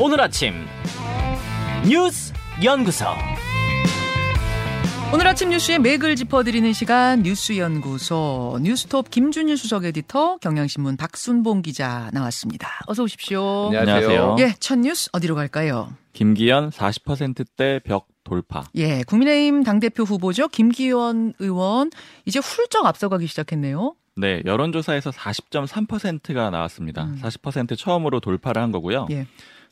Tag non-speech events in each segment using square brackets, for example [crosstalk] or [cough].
오늘 아침 뉴스 연구소. 오늘 아침 뉴스의 맥을 짚어드리는 시간 뉴스 연구소 뉴스톱 김준일 수석 에디터 경향신문 박순봉 기자 나왔습니다. 어서 오십시오. 안녕하세요. 예, 첫 뉴스 어디로 갈까요? 김기현 40%대 벽 돌파. 예, 국민의힘 당대표 후보죠. 김기현 의원 이제 훌쩍 앞서가기 시작했네요. 네, 여론조사에서 40.3%가 나왔습니다. 음. 40% 처음으로 돌파를 한 거고요. 예.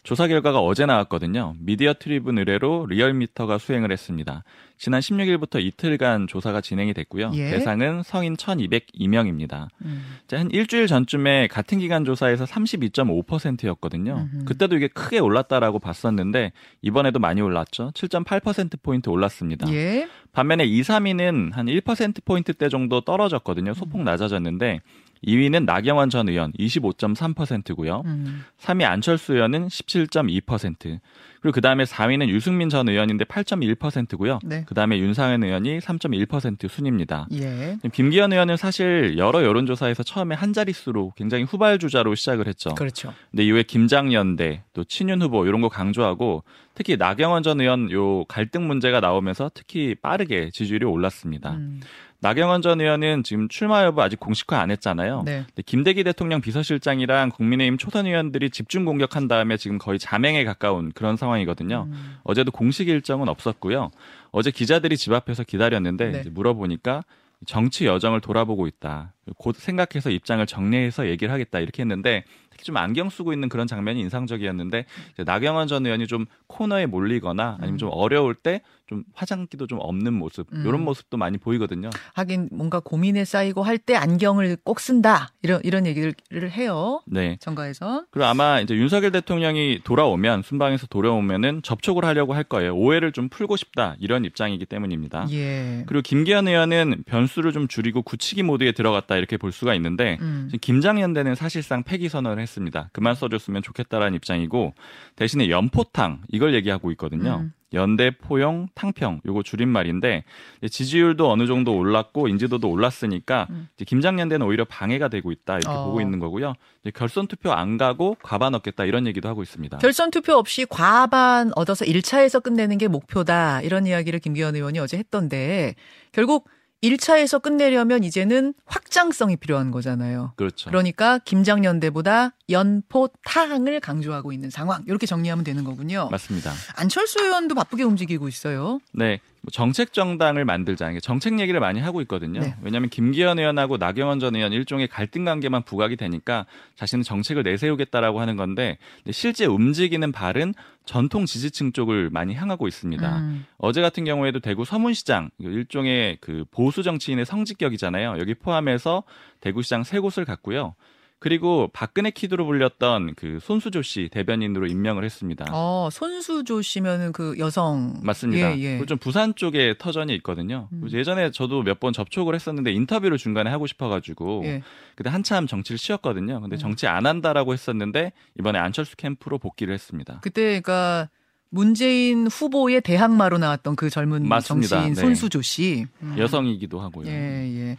조사 결과가 어제 나왔거든요. 미디어 트리뷴 의뢰로 리얼미터가 수행을 했습니다. 지난 16일부터 이틀간 조사가 진행이 됐고요. 예. 대상은 성인 1,202명입니다. 음. 한 일주일 전쯤에 같은 기간 조사에서 32.5%였거든요. 음흠. 그때도 이게 크게 올랐다라고 봤었는데 이번에도 많이 올랐죠. 7.8% 포인트 올랐습니다. 예. 반면에 2, 3위는 한 1%포인트대 정도 떨어졌거든요. 소폭 낮아졌는데 2위는 나경원 전 의원 25.3%고요. 음. 3위 안철수 의원은 17.2%. 그리고 그 다음에 4위는 유승민 전 의원인데 8.1%고요. 네. 그 다음에 윤상현 의원이 3.1% 순입니다. 예. 김기현 의원은 사실 여러 여론조사에서 처음에 한 자릿수로 굉장히 후발주자로 시작을 했죠. 그렇죠. 근데 이후에 김장연대 또 친윤 후보 이런 거 강조하고 특히 나경원 전 의원 요 갈등 문제가 나오면서 특히 빠르게 지지율이 올랐습니다. 음. 나경원 전 의원은 지금 출마 여부 아직 공식화 안 했잖아요. 네. 근데 김대기 대통령 비서실장이랑 국민의힘 초선 의원들이 집중 공격한 다음에 지금 거의 자맹에 가까운 그런 상황이거든요. 음. 어제도 공식 일정은 없었고요. 어제 기자들이 집 앞에서 기다렸는데 네. 물어보니까 정치 여정을 돌아보고 있다. 곧 생각해서 입장을 정리해서 얘기를 하겠다 이렇게 했는데 좀 안경 쓰고 있는 그런 장면이 인상적이었는데 이제 나경원 전 의원이 좀 코너에 몰리거나 아니면 좀 어려울 때 좀 화장기도 좀 없는 모습 음. 이런 모습도 많이 보이거든요. 하긴 뭔가 고민에 쌓이고 할 때 안경을 꼭 쓴다 이런 이런 얘기를 해요. 네. 정가에서. 그리고 아마 이제 윤석열 대통령이 돌아오면 순방에서 돌아오면은 접촉을 하려고 할 거예요. 오해를 좀 풀고 싶다 이런 입장이기 때문입니다. 예. 그리고 김기현 의원은 변수를 좀 줄이고 굳히기 모드에 들어갔다 이렇게 볼 수가 있는데 음. 지금 김장연대는 사실상 폐기 선언을 했습니다. 그만 써줬으면 좋겠다라는 입장이고 대신에 연포탕 이걸 얘기하고 있거든요. 음. 연대, 포용, 탕평 요거 줄임말인데 지지율도 어느 정도 올랐고 인지도도 올랐으니까 음. 이제 김장연대는 오히려 방해가 되고 있다 이렇게 어. 보고 있는 거고요. 결선 투표 안 가고 과반 얻겠다 이런 얘기도 하고 있습니다. 결선 투표 없이 과반 얻어서 1차에서 끝내는 게 목표다. 이런 이야기를 김기현 의원이 어제 했던데 결국 1차에서 끝내려면 이제는 확장성이 필요한 거잖아요. 그렇죠. 그러니까 김장연대보다 연포탕을 강조하고 있는 상황. 이렇게 정리하면 되는 거군요. 맞습니다. 안철수 의원도 바쁘게 움직이고 있어요. 네. 뭐 정책 정당을 만들자. 이게 정책 얘기를 많이 하고 있거든요. 네. 왜냐하면 김기현 의원하고 나경원 전 의원 일종의 갈등 관계만 부각이 되니까 자신은 정책을 내세우겠다라고 하는 건데 실제 움직이는 발은 전통 지지층 쪽을 많이 향하고 있습니다. 음. 어제 같은 경우에도 대구 서문시장 일종의 그 보수 정치인의 성직격이잖아요. 여기 포함해서 대구시장 세 곳을 갔고요. 그리고 박근혜 키드로 불렸던 그 손수조 씨 대변인으로 임명을 했습니다. 어, 손수조 씨면은 그 여성. 맞습니다. 예, 예. 그리고 좀 부산 쪽에 터전이 있거든요. 음. 예전에 저도 몇 번 접촉을 했었는데 인터뷰를 중간에 하고 싶어가지고 예. 그때 한참 정치를 쉬었거든요. 근데 음. 정치 안 한다라고 했었는데 이번에 안철수 캠프로 복귀를 했습니다. 그때 그러니까 문재인 후보의 대항마로 나왔던 그 젊은 맞습니다. 정치인 네. 손수조 씨. 음. 여성이기도 하고요. 예, 예.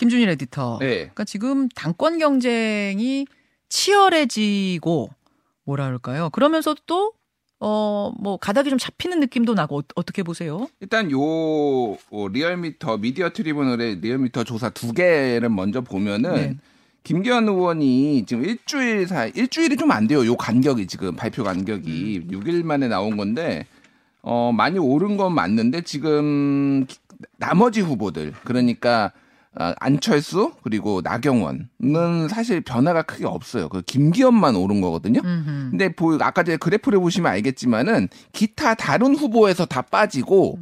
김준일 에디터. 네. 그러니까 지금 당권 경쟁이 치열해지고 뭐라 그럴까요? 그러면서 또 어, 뭐 가닥이 좀 잡히는 느낌도 나고 어, 어떻게 보세요? 일단 요 어, 리얼미터 미디어 트리뷴의 리얼미터 조사 두 개를 먼저 보면은 네. 김기현 의원이 지금 일주일 사 일주일이 좀 안 돼요. 요 간격이 지금 발표 간격이 음. 6일 만에 나온 건데 어 많이 오른 건 맞는데 지금 기- 나머지 후보들 그러니까 아, 안철수 그리고 나경원은 사실 변화가 크게 없어요. 그 김기현만 오른 거거든요. 음흠. 근데 보 아까 전에 그래프를 보시면 알겠지만은 기타 다른 후보에서 다 빠지고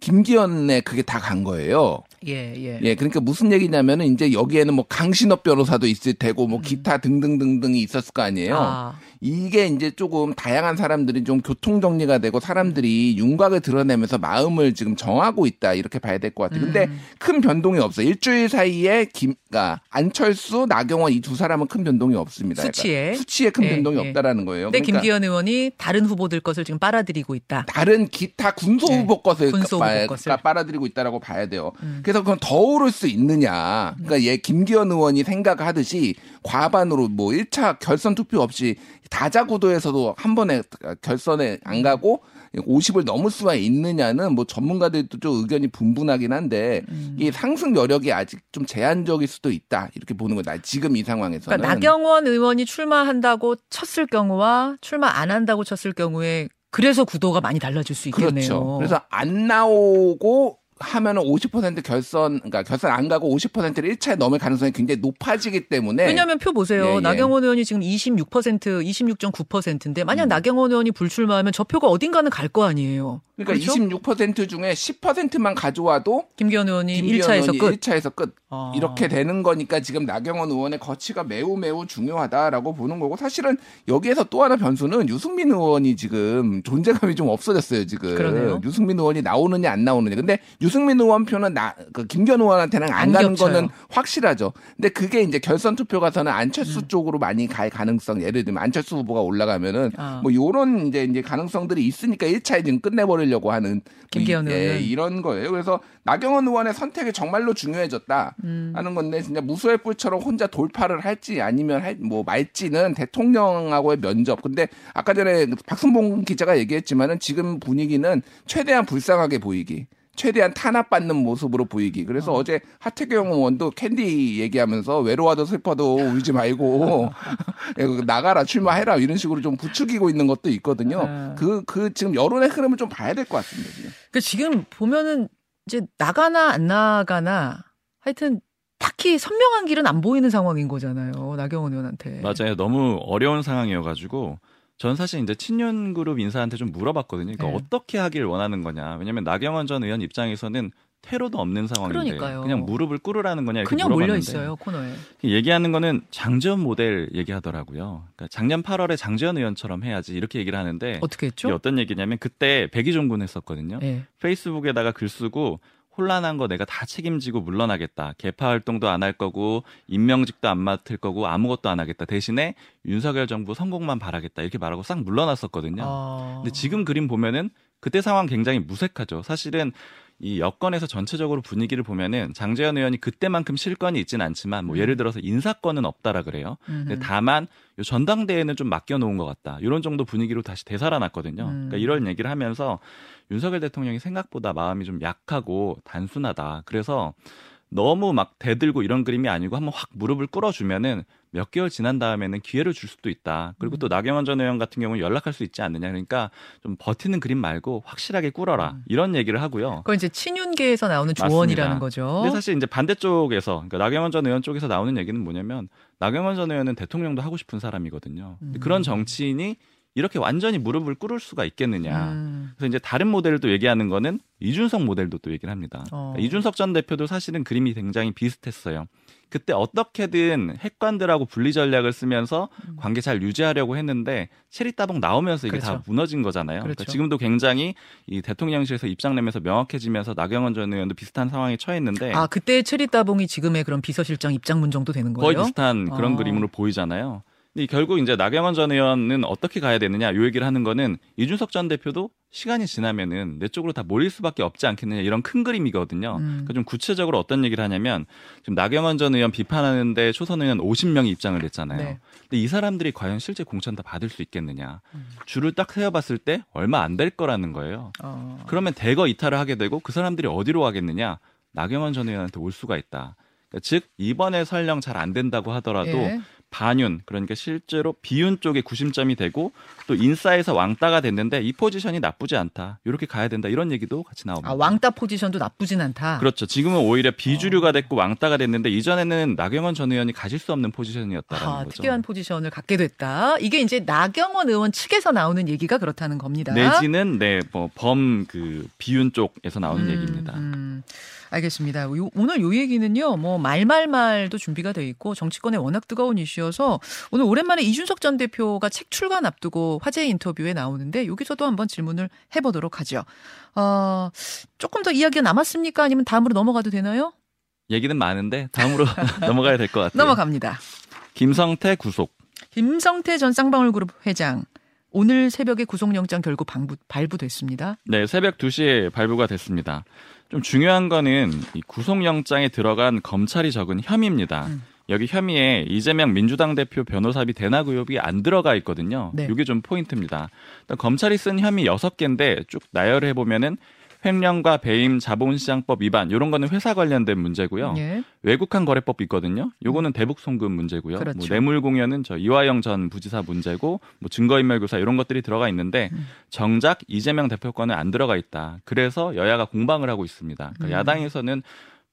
김기현에 그게 다 간 거예요. 예, 예. 예, 그러니까 무슨 얘기냐면은 이제 여기에는 뭐 강신업 변호사도 있을 테고 음. 뭐 기타 등등등등이 있었을 거 아니에요. 아, 이게 이제 조금 다양한 사람들이 좀 교통 정리가 되고 사람들이 윤곽을 드러내면서 마음을 지금 정하고 있다 이렇게 봐야 될 것 같아요. 근데 음. 큰 변동이 없어요. 일주일 사이에 김, 그러니까 안철수, 나경원 이 두 사람은 큰 변동이 없습니다. 수치에? 그러니까 수치에 큰 예, 변동이 예. 없다라는 거예요. 근데 그러니까 김기현 의원이 다른 후보들 것을 지금 빨아들이고 있다. 다른 기타 군소 네, 후보 것을 군소 후보 빠- 것을. 빨아들이고 있다라고 봐야 돼요. 음. 그래서 그건 더 오를 수 있느냐. 그러니까 얘 김기현 의원이 생각하듯이 과반으로 뭐 1차 결선 투표 없이 다자구도에서도 한 번에 결선에 안 가고 50을 넘을 수가 있느냐는 뭐 전문가들도 좀 의견이 분분하긴 한데 음. 이 상승 여력이 아직 좀 제한적일 수도 있다 이렇게 보는 거다 지금 이 상황에서는 그러니까 나경원 의원이 출마한다고 쳤을 경우와 출마 안 한다고 쳤을 경우에 그래서 구도가 많이 달라질 수 있겠네요. 그렇죠. 그래서 안 나오고 하면은 50% 결선, 그러니까 결선 안 가고 50%를 1차에 넘을 가능성이 굉장히 높아지기 때문에. 왜냐하면 표 보세요. 예, 예. 나경원 의원이 지금 26%, 26.9%인데 만약 나경원 의원이 불출마하면 저 표가 어딘가는 갈 거 아니에요. 그러니까 그렇죠? 26% 중에 10%만 가져와도 김기현 의원이 김기현 1차에서 의원이 끝. 1차에서 끝. 아. 이렇게 되는 거니까 지금 나경원 의원의 거치가 매우 매우 중요하다라고 보는 거고 사실은 여기에서 또 하나 변수는 유승민 의원이 지금 존재감이 좀 없어졌어요 지금 그러네요. 유승민 의원이 나오느냐 안 나오느냐 근데 유승민 의원 표는 나 그 김기현 의원한테는 안, 안 가는 겹쳐요. 거는 확실하죠 근데 그게 이제 결선 투표 가서는 안철수 음. 쪽으로 많이 갈 가능성 예를 들면 안철수 후보가 올라가면은 아. 뭐 요런 이제 이제 가능성들이 있으니까 1차에 지금 끝내버 리려고 하는 김기현 뭐 이- 예, 의원은. 이런 거예요. 그래서 나경원 의원의 선택이 정말로 중요해졌다 음. 하는 건데 진짜 무소의 뿔처럼 혼자 돌파를 할지 아니면 할, 뭐 말지는 대통령하고의 면접. 근데 아까 전에 박승봉 기자가 얘기했지만은 지금 분위기는 최대한 불쌍하게 보이기. 최대한 탄압받는 모습으로 보이기. 그래서 어. 제 하태경 의원도 캔디 얘기하면서 외로워도 슬퍼도 울지 말고 [laughs] 예, 나가라 출마해라 이런 식으로 좀 부추기고 있는 것도 있거든요. 네. 그, 그 지금 여론의 흐름을 좀 봐야 될 것 같습니다. 지금. 그 지금 보면은 이제 나가나 안 나가나 하여튼 딱히 선명한 길은 안 보이는 상황인 거잖아요. 나경원 의원한테. 맞아요. 너무 어려운 상황이어가지고 전 사실 이제 친윤 그룹 인사한테 좀 물어봤거든요. 그러니까 네. 어떻게 하길 원하는 거냐. 왜냐면 나경원 전 의원 입장에서는 테러도 없는 상황인데 그러니까요. 그냥 무릎을 꿇으라는 거냐 이렇게 그냥 몰려 물어봤는데 있어요 코너에. 얘기하는 거는 장재현 모델 얘기하더라고요. 그러니까 작년 8월에 장재현 의원처럼 해야지 이렇게 얘기를 하는데 어떻게 했죠? 어떤 얘기냐면 그때 백의종군 했었거든요. 예. 페이스북에다가 글 쓰고 혼란한 거 내가 다 책임지고 물러나겠다. 개파 활동도 안 할 거고 임명직도 안 맡을 거고 아무것도 안 하겠다. 대신에 윤석열 정부 성공만 바라겠다. 이렇게 말하고 싹 물러났었거든요. 아. 근데 지금 그림 보면은 그때 상황 굉장히 무색하죠. 사실은 이 여권에서 전체적으로 분위기를 보면은 장재현 의원이 그때만큼 실권이 있진 않지만 뭐 예를 들어서 인사권은 없다라 그래요. 근데 음흠. 다만 요 전당대회는 좀 맡겨놓은 것 같다. 이런 정도 분위기로 다시 되살아났거든요. 음. 그러니까 이런 얘기를 하면서 윤석열 대통령이 생각보다 마음이 좀 약하고 단순하다. 그래서 너무 막 대들고 이런 그림이 아니고 한번 확 무릎을 꿇어주면은 몇 개월 지난 다음에는 기회를 줄 수도 있다. 그리고 음. 또 나경원 전 의원 같은 경우는 연락할 수 있지 않느냐. 그러니까 좀 버티는 그림 말고 확실하게 꿇어라. 음. 이런 얘기를 하고요. 그건 이제 친윤계에서 나오는 조언이라는 맞습니다. 거죠. 근데 사실 이제 반대쪽에서 그러니까 나경원 전 의원 쪽에서 나오는 얘기는 뭐냐면 나경원 전 의원은 대통령도 하고 싶은 사람이거든요. 음. 그런 정치인이 이렇게 완전히 무릎을 꿇을 수가 있겠느냐. 음. 그래서 이제 다른 모델을 또 얘기하는 거는 이준석 모델도 또 얘기를 합니다. 어. 그러니까 이준석 전 대표도 사실은 그림이 굉장히 비슷했어요. 그때 어떻게든 핵관들하고 분리 전략을 쓰면서 음. 관계 잘 유지하려고 했는데 체리 따봉 나오면서 이게 다 그렇죠. 무너진 거잖아요. 그러니까 그렇죠. 지금도 굉장히 이 대통령실에서 입장 내면서 명확해지면서 나경원 전 의원도 비슷한 상황에 처했는데 아 그때 체리 따봉이 지금의 그런 비서실장 입장문 정도 되는 거예요? 거의 비슷한 그런 아. 그림으로 보이잖아요. 근데 결국 이제 나경원 전 의원은 어떻게 가야 되느냐 요 얘기를 하는 거는 이준석 전 대표도 시간이 지나면은 내 쪽으로 다 몰릴 수밖에 없지 않겠느냐 이런 큰 그림이거든요. 음. 그러니까 좀 구체적으로 어떤 얘기를 하냐면 지금 나경원 전 의원 비판하는데 초선 의원 50명이 입장을 냈잖아요. 네. 근데 이 사람들이 과연 실제 공천 다 받을 수 있겠느냐. 음. 줄을 딱 세어봤을 때 얼마 안 될 거라는 거예요. 어. 그러면 대거 이탈을 하게 되고 그 사람들이 어디로 가겠느냐? 나경원 전 의원한테 올 수가 있다. 그러니까 즉 이번에 설령 잘 안 된다고 하더라도 예. 반윤 그러니까 실제로 비윤 쪽에 구심점이 되고 또 인싸에서 왕따가 됐는데 이 포지션이 나쁘지 않다. 이렇게 가야 된다. 이런 얘기도 같이 나옵니다. 아 왕따 포지션도 나쁘진 않다. 그렇죠. 지금은 오히려 어. 비주류가 됐고 왕따가 됐는데 이전에는 나경원 전 의원이 가질 수 없는 포지션이었다라는 아, 거죠. 특이한 포지션을 갖게 됐다. 이게 이제 나경원 의원 측에서 나오는 얘기가 그렇다는 겁니다. 내지는 네뭐범 그 비윤 쪽에서 나오는 음, 얘기입니다. 음. 알겠습니다. 요- 오늘 요 얘기는요, 뭐, 말말말도 준비가 돼 있고, 정치권에 워낙 뜨거운 이슈여서, 오늘 오랜만에 이준석 전 대표가 책 출간 앞두고 화제 인터뷰에 나오는데, 여기서도 한번 질문을 해보도록 하죠. 어, 조금 더 이야기가 남았습니까? 아니면 다음으로 넘어가도 되나요? 얘기는 많은데 다음으로 [laughs] 넘어가야 될 것 같아요. 넘어갑니다. 김성태 구속. 김성태 전 쌍방울그룹 회장. 오늘 새벽에 구속영장 결국 방부, 발부됐습니다. 네, 새벽 2시에 발부가 됐습니다. 좀 중요한 거는 이 구속영장에 들어간 검찰이 적은 혐의입니다. 음. 여기 혐의에 이재명 민주당 대표 변호사비 대납 의혹이 안 들어가 있거든요. 네. 이게 좀 포인트입니다. 검찰이 쓴 혐의 6개인데 쭉 나열해 보면은 횡령과 배임, 자본시장법 위반 이런 거는 회사 관련된 문제고요. 예. 외국한 거래법 있거든요. 요거는 대북 송금 문제고요. 그렇죠. 뭐 뇌물 공여는 저 이화영 전 부지사 문제고 뭐 증거인멸 교사 이런 것들이 들어가 있는데 음. 정작 이재명 대표 건은 안 들어가 있다. 그래서 여야가 공방을 하고 있습니다. 그러니까 음. 야당에서는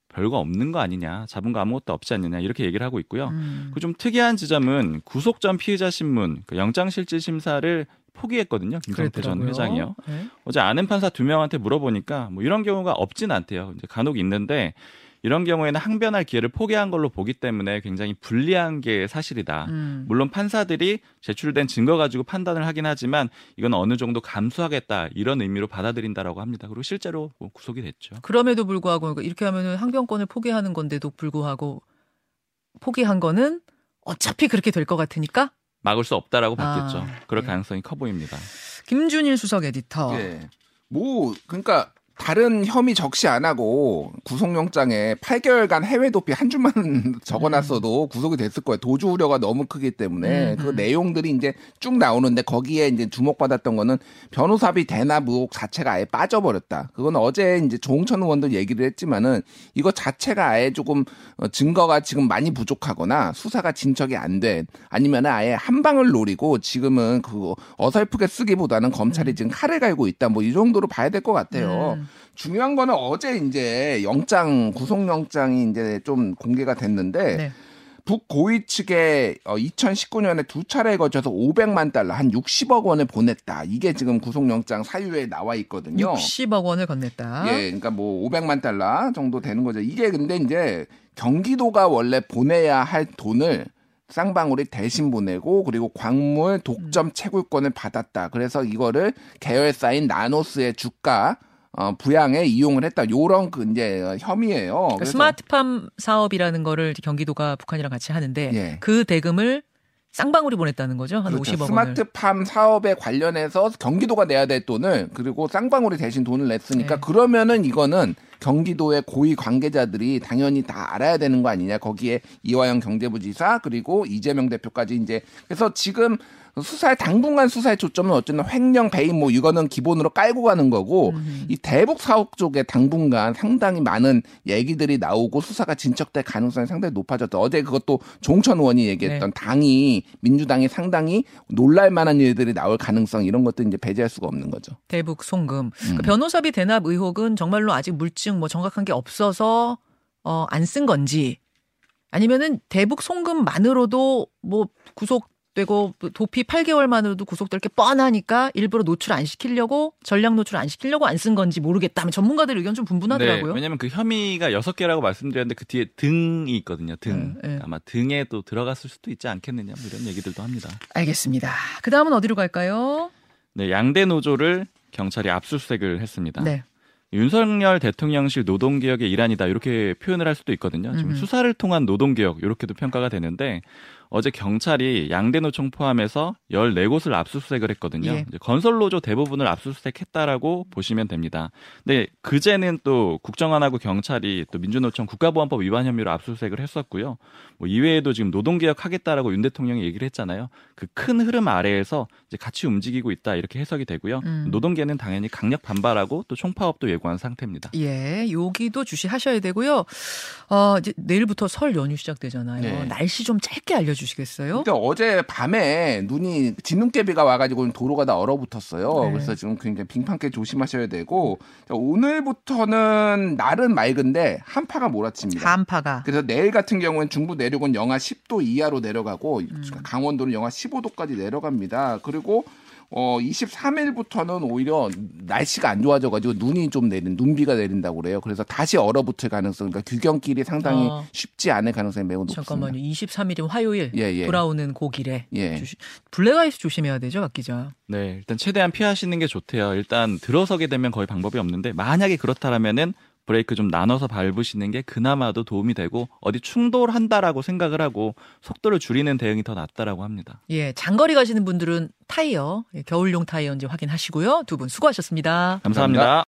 별거 없는 거 아니냐, 잡은 거 아무것도 없지 않느냐 이렇게 얘기를 하고 있고요. 음. 그좀 특이한 지점은 구속 전 피의자 신문 그 영장실질 심사를 포기했거든요. 김성태 전. 회장이요. 예. 어제 아는 판사 두 명한테 물어보니까 뭐 이런 경우가 없진 않대요. 이제 간혹 있는데 이런 경우에는 항변할 기회를 포기한 걸로 보기 때문에 굉장히 불리한 게 사실이다. 음. 물론 판사들이 제출된 증거 가지고 판단을 하긴 하지만 이건 어느 정도 감수하겠다 이런 의미로 받아들인다라고 합니다. 그리고 실제로 뭐 구속이 됐죠. 그럼에도 불구하고 이렇게 하면은 항변권을 포기하는 건데도 불구하고 포기한 거는 어차피 그렇게 될 것 같으니까 막을 수 없다라고 봤겠죠. 아, 그럴 예. 가능성이 커 보입니다. 김준일 수석 에디터. 예. 뭐 그러니까 다른 혐의 적시 안 하고 구속영장에 8개월간 해외 도피 한 줄만 [laughs] 적어놨어도 구속이 됐을 거예요. 도주 우려가 너무 크기 때문에 음, 그 음. 내용들이 이제 쭉 나오는데 거기에 이제 주목받았던 거는 변호사비 대납 의혹 자체가 아예 빠져버렸다. 그건 어제 이제 조홍천 의원도 얘기를 했지만은 이거 자체가 아예 조금 어, 증거가 지금 많이 부족하거나 수사가 진척이 안된 아니면 아예 한 방을 노리고 지금은 그 어설프게 쓰기보다는 검찰이 지금 칼을 갈고 있다. 뭐 이 정도로 봐야 될 것 같아요. 음. 중요한 거는 어제 이제 영장 구속영장이 이제 좀 공개가 됐는데 네. 북 고위 측에 어, 2019년에 두 차례에 걸쳐서 500만 달러 한 60억 원을 보냈다. 이게 지금 구속영장 사유에 나와 있거든요. 60억 원을 건넸다. 예, 그러니까 뭐 500만 달러 정도 되는 거죠. 이게 근데 이제 경기도가 원래 보내야 할 돈을 쌍방울이 대신 보내고 그리고 광물 독점 채굴권을 받았다. 그래서 이거를 계열사인 나노스의 주가 어, 부양에 이용을 했다. 요런 그 이제 혐의예요. 그러니까 스마트팜 사업이라는 거를 경기도가 북한이랑 같이 하는데 예. 그 대금을 쌍방울이 보냈다는 거죠. 한 그렇죠. 50억 원을. 스마트팜 사업에 관련해서 경기도가 내야 될 돈을 그리고 쌍방울이 대신 돈을 냈으니까 네. 그러면은 이거는 경기도의 고위 관계자들이 당연히 다 알아야 되는 거 아니냐. 거기에 이화영 경제부지사 그리고 이재명 대표까지 이제 그래서 지금 수사에 당분간 수사의 초점은 어쨌든 횡령 배임 뭐 이거는 기본으로 깔고 가는 거고 음. 이 대북 사업 쪽에 당분간 상당히 많은 얘기들이 나오고 수사가 진척될 가능성이 상당히 높아졌다. 어제 그것도 종천 의원이 얘기했던 당이 민주당이 상당히 놀랄 만한 일들이 나올 가능성 이런 것도 이제 배제할 수가 없는 거죠. 대북 송금. 음. 그 변호사비 대납 의혹은 정말로 아직 물증 뭐 정확한 게 없어서 어, 안 쓴 건지 아니면은 대북 송금만으로도 뭐 구속 되고 도피 8개월만으로도 구속될 게 뻔하니까 일부러 노출 안 시키려고 전략 노출 안 시키려고 안 쓴 건지 모르겠다. 저문가들 의견 좀 분분하더라고요. 네, 왜냐면 그 혐의가 여섯 개라고 말씀드렸는데 그 뒤에 등이 있거든요. 등. 네, 네. 아마 등에 또 들어갔을 수도 있지 않겠느냐 뭐 이런 얘기들도 합니다. 알겠습니다. 그 다음은 어디로 갈까요? 네, 양대 노조를 경찰이 압수수색을 했습니다. 네. 윤석열 대통령실 노동개혁의 일환이다 이렇게 표현을 할 수도 있거든요. 지금 음흠. 수사를 통한 노동개혁 이렇게도 평가가 되는데 어제 경찰이 양대노총 포함해서 14곳을 압수수색을 했거든요. 예. 건설노조 대부분을 압수수색했다라고 보시면 됩니다. 근데 그제는 또 국정원하고 경찰이 또 민주노총 국가보안법 위반 혐의로 압수수색을 했었고요. 뭐 이외에도 지금 노동개혁 하겠다라고 윤 대통령이 얘기를 했잖아요. 그 큰 흐름 아래에서 이제 같이 움직이고 있다 이렇게 해석이 되고요. 음. 노동계는 당연히 강력 반발하고 또 총파업도 예고한 상태입니다. 예, 여기도 주시하셔야 되고요. 어, 이제 내일부터 설 연휴 시작되잖아요. 네. 날씨 좀 짧게 알려주 시겠어요? 근데 어제 밤에 눈이 진눈깨비가 와가지고 도로가 다 얼어붙었어요. 네. 그래서 지금 굉장히 빙판길 조심하셔야 되고 자, 오늘부터는 날은 맑은데 한파가 몰아칩니다. 한파가. 그래서 내일 같은 경우는 중부 내륙은 영하 10도 이하로 내려가고 음. 강원도는 영하 15도까지 내려갑니다. 그리고 어 23일부터는 오히려 날씨가 안 좋아져가지고 눈이 좀 내린 눈비가 내린다고 그래요. 그래서 다시 얼어붙을 가능성, 그러니까 귀경길이 상당히 어. 쉽지 않을 가능성이 매우 높습니다. 잠깐만요. 23일인 화요일 예, 예. 돌아오는 고길에 예. 조시- 블랙아이스 조심해야 되죠, 박 기자. 네, 일단 최대한 피하시는 게 좋대요. 일단 들어서게 되면 거의 방법이 없는데 만약에 그렇다라면은 브레이크 좀 나눠서 밟으시는 게 그나마도 도움이 되고 어디 충돌한다라고 생각을 하고 속도를 줄이는 대응이 더 낫다라고 합니다. 예, 장거리 가시는 분들은 타이어, 예, 겨울용 타이어인지 확인하시고요. 두 분 수고하셨습니다. 감사합니다.